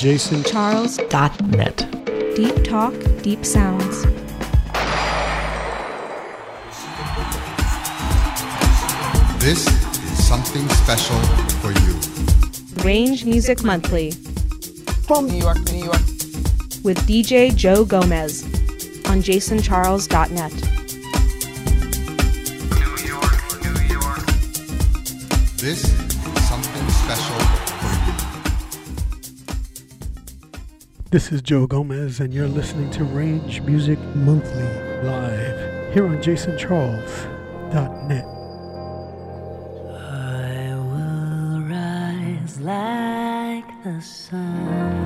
JasonCharles.net. Deep talk, deep sounds. This is something special for you. Range Music Monthly From New York, New York. with DJ Joe Gomez on JasonCharles.net. New York, New York. This This is Joe Gomez, and you're listening to Range Music Monthly live here on JasonCharles.net. I will rise like the sun.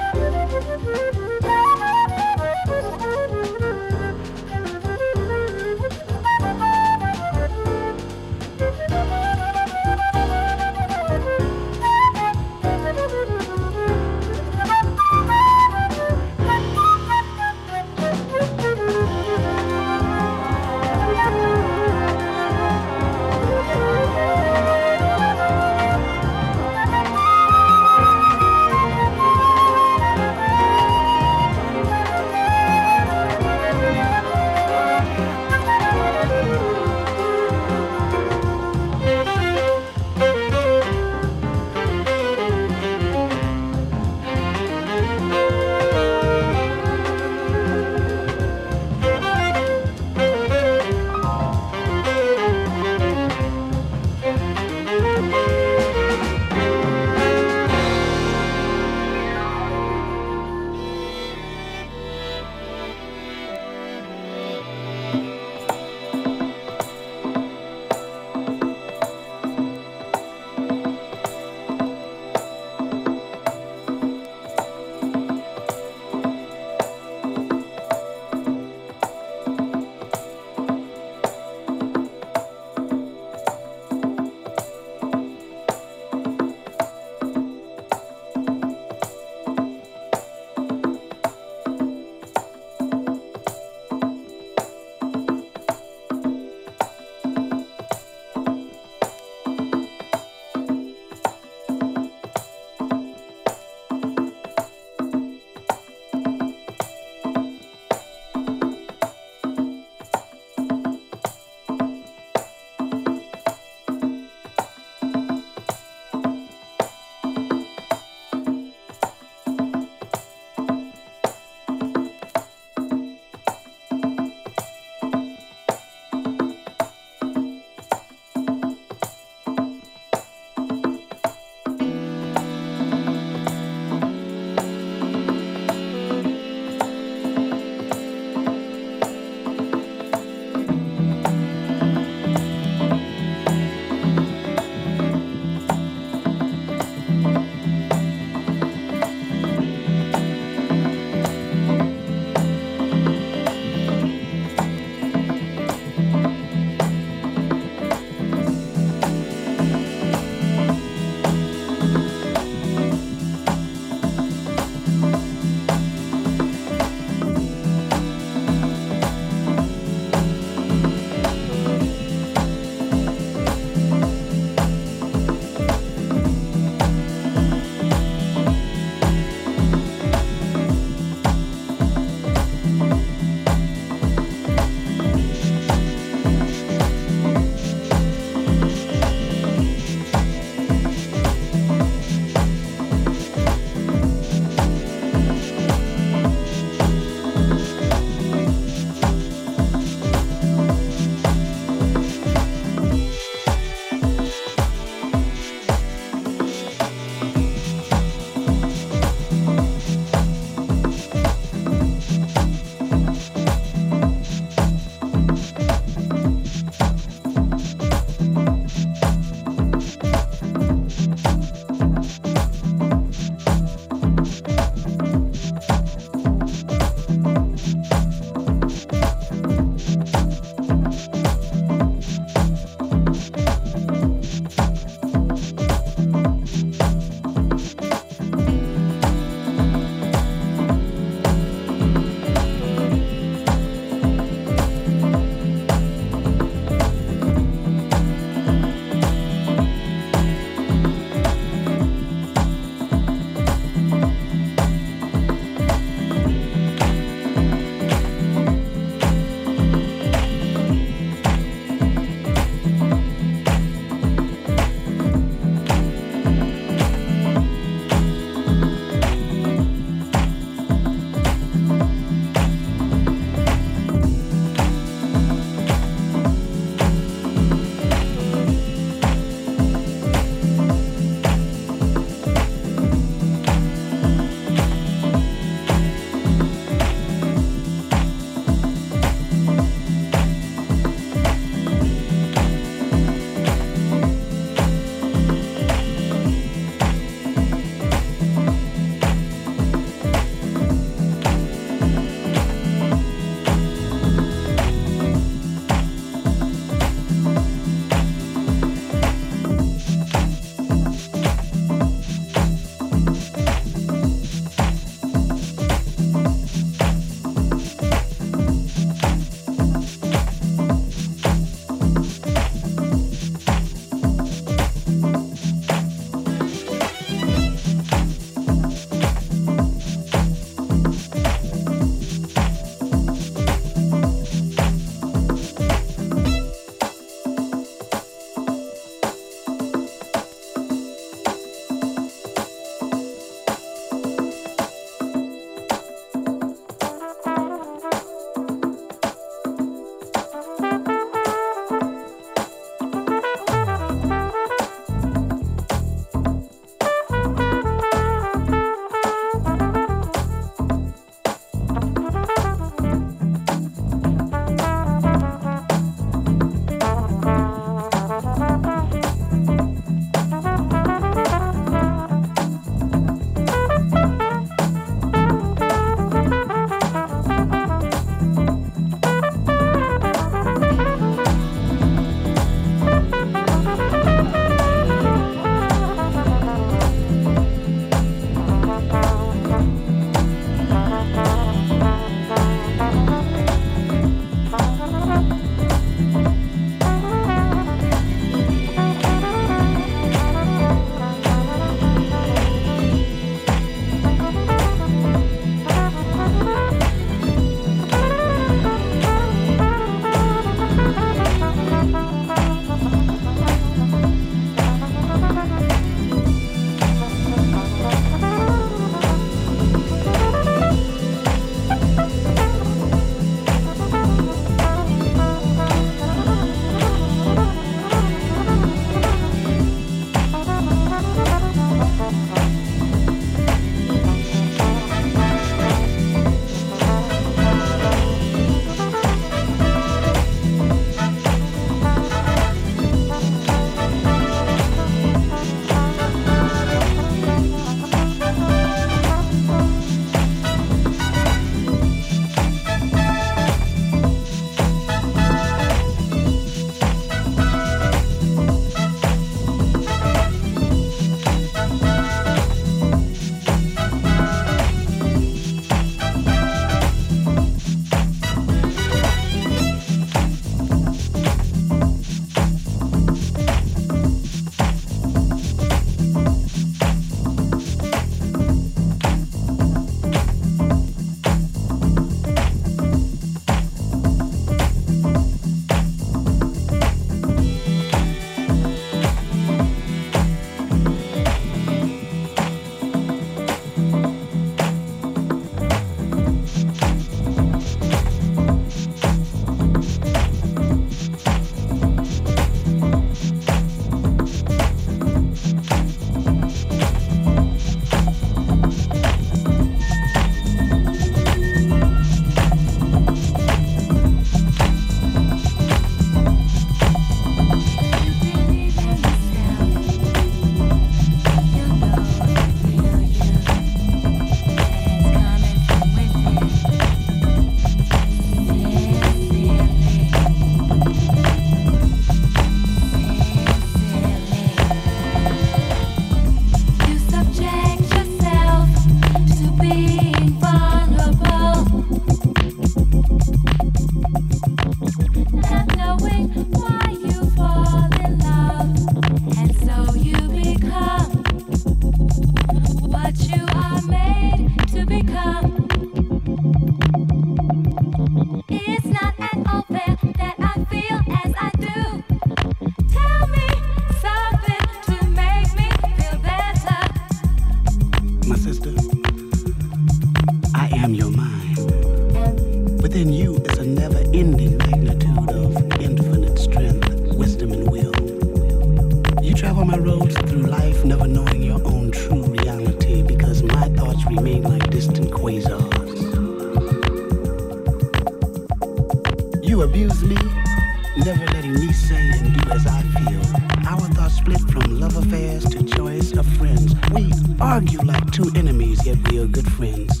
From love affairs to choice of friends. We argue like two enemies, yet we are good friends.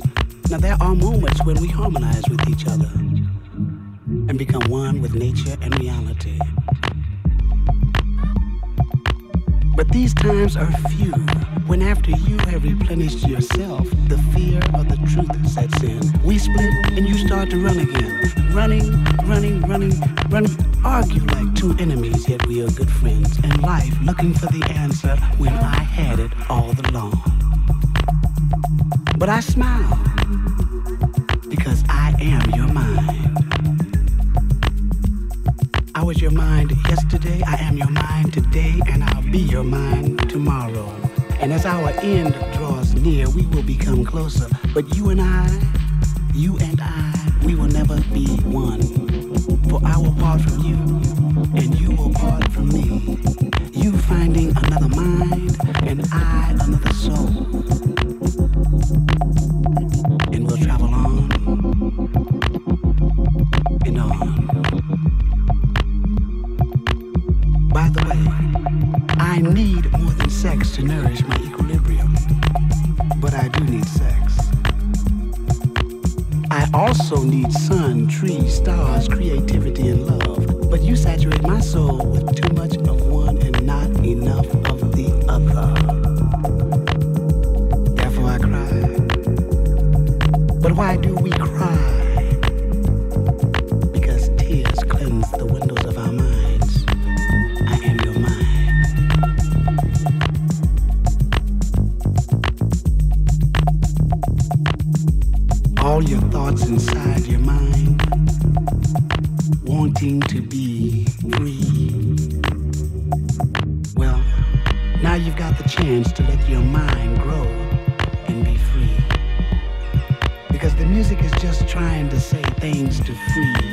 Now there are moments when we harmonize with each other and become one with nature and reality. But these times are few when after you have replenished yourself, the fear of the truth sets in. We split and you start to run again. Running, running, running, running. Argue like two enemies, yet we are good friends. And life looking for the answer when I had it all along. But I smile because I am your mind. Was your mind yesterday, I am your mind today, and I'll be your mind tomorrow. And as our end draws near, we will become closer. But you and I, you and I, we will never be one. For I will part from you, and you will part from me. You finding another mind, and I another soul. To nourish my equilibrium. But I do need sex. I also need sun, trees, stars, creativity, and love. But you saturate my soul with too much of one and not enough of the other. Therefore I cry. But why do wanting to be free. Well, now you've got the chance to let your mind grow and be free. Because the music is just trying to say things to free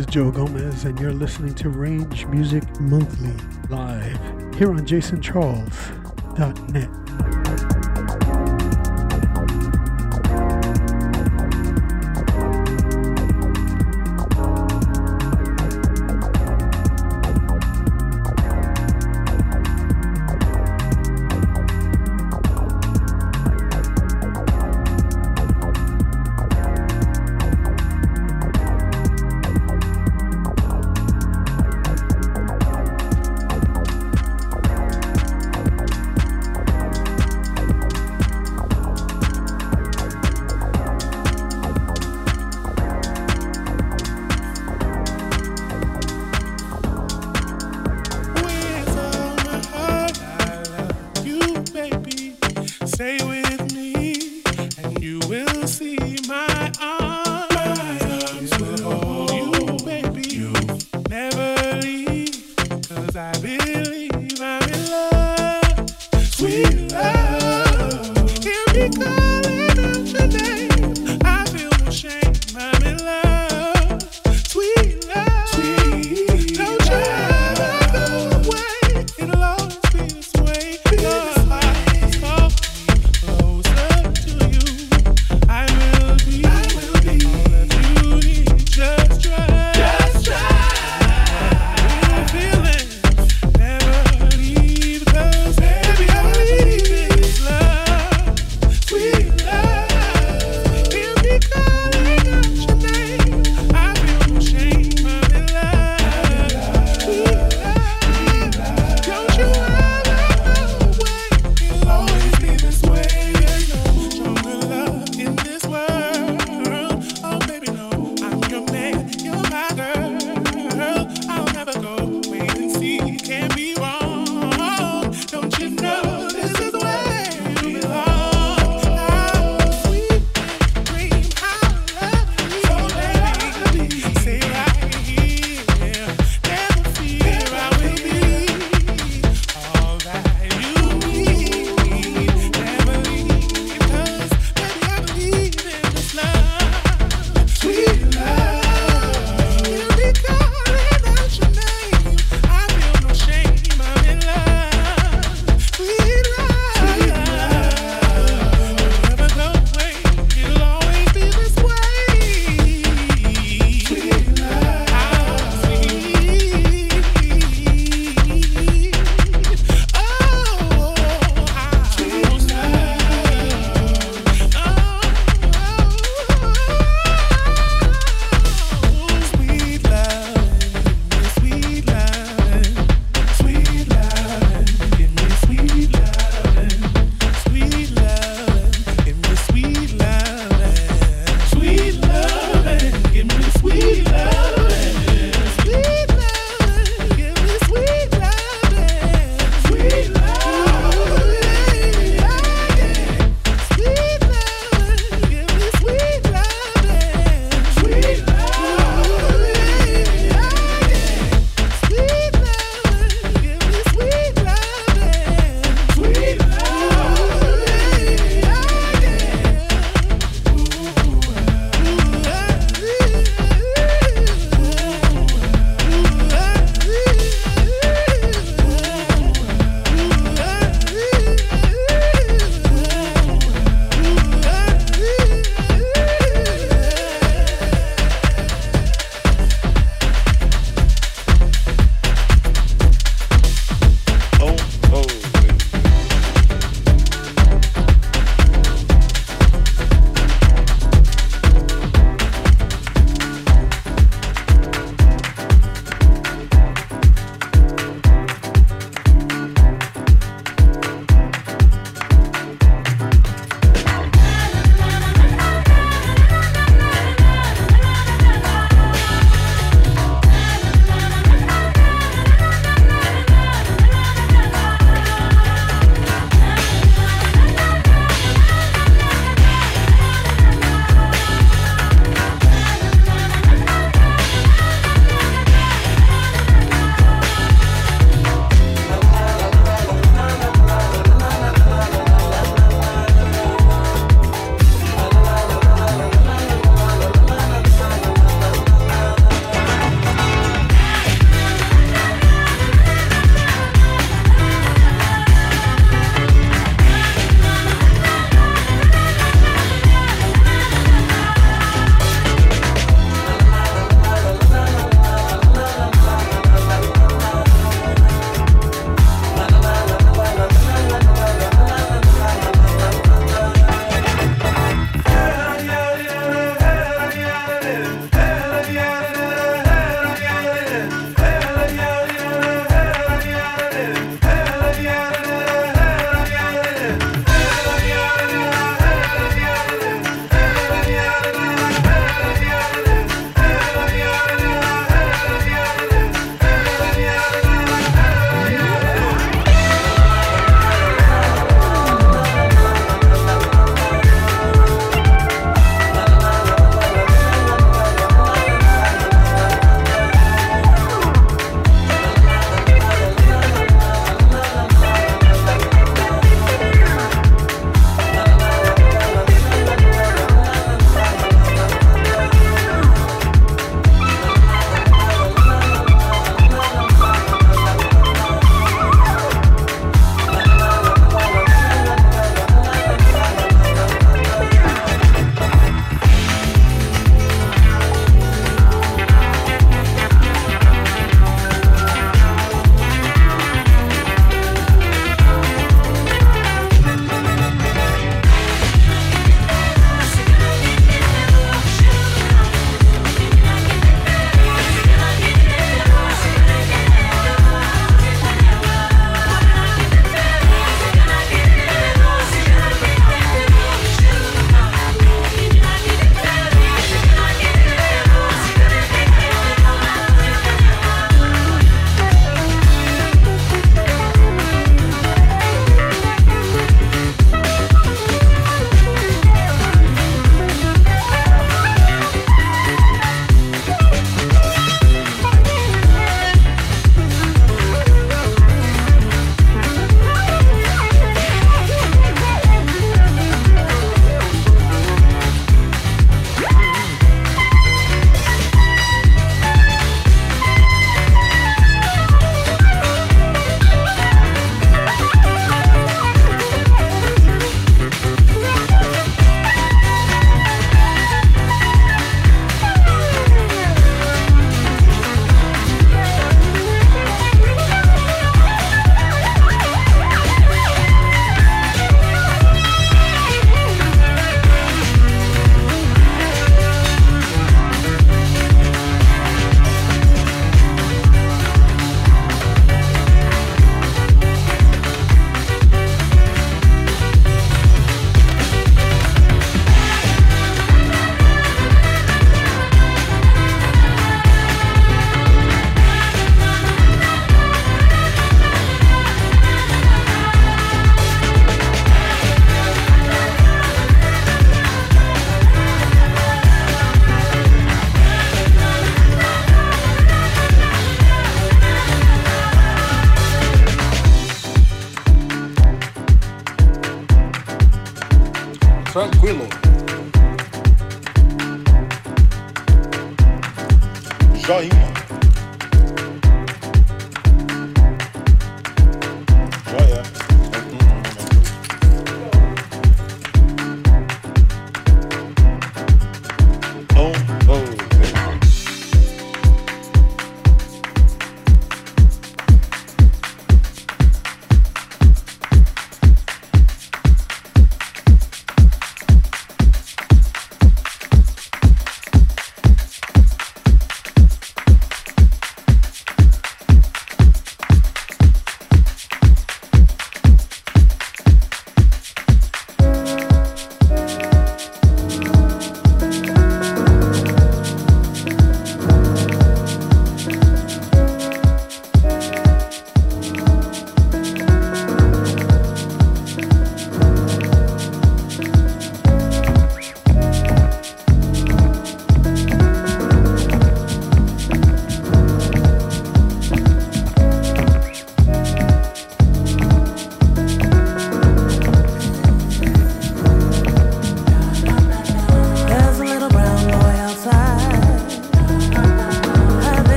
is Joe Gomez, and you're listening to Range Music Monthly live here on JasonCharles.net.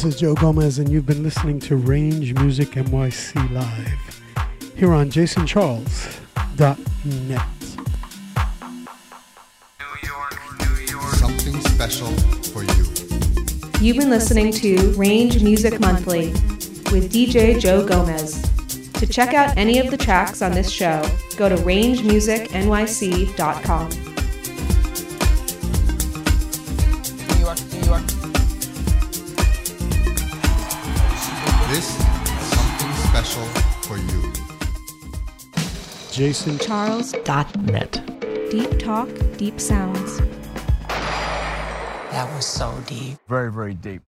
This is Joe Gomez, and you've been listening to Range Music NYC Live here on jasoncharles.net. Something special for you. You've been listening to Range Music Monthly with DJ Joe Gomez. To check out any of the tracks on this show, go to rangemusicnyc.com. Jason Charles.net. Deep talk, deep sounds. That was so deep. Very, very deep.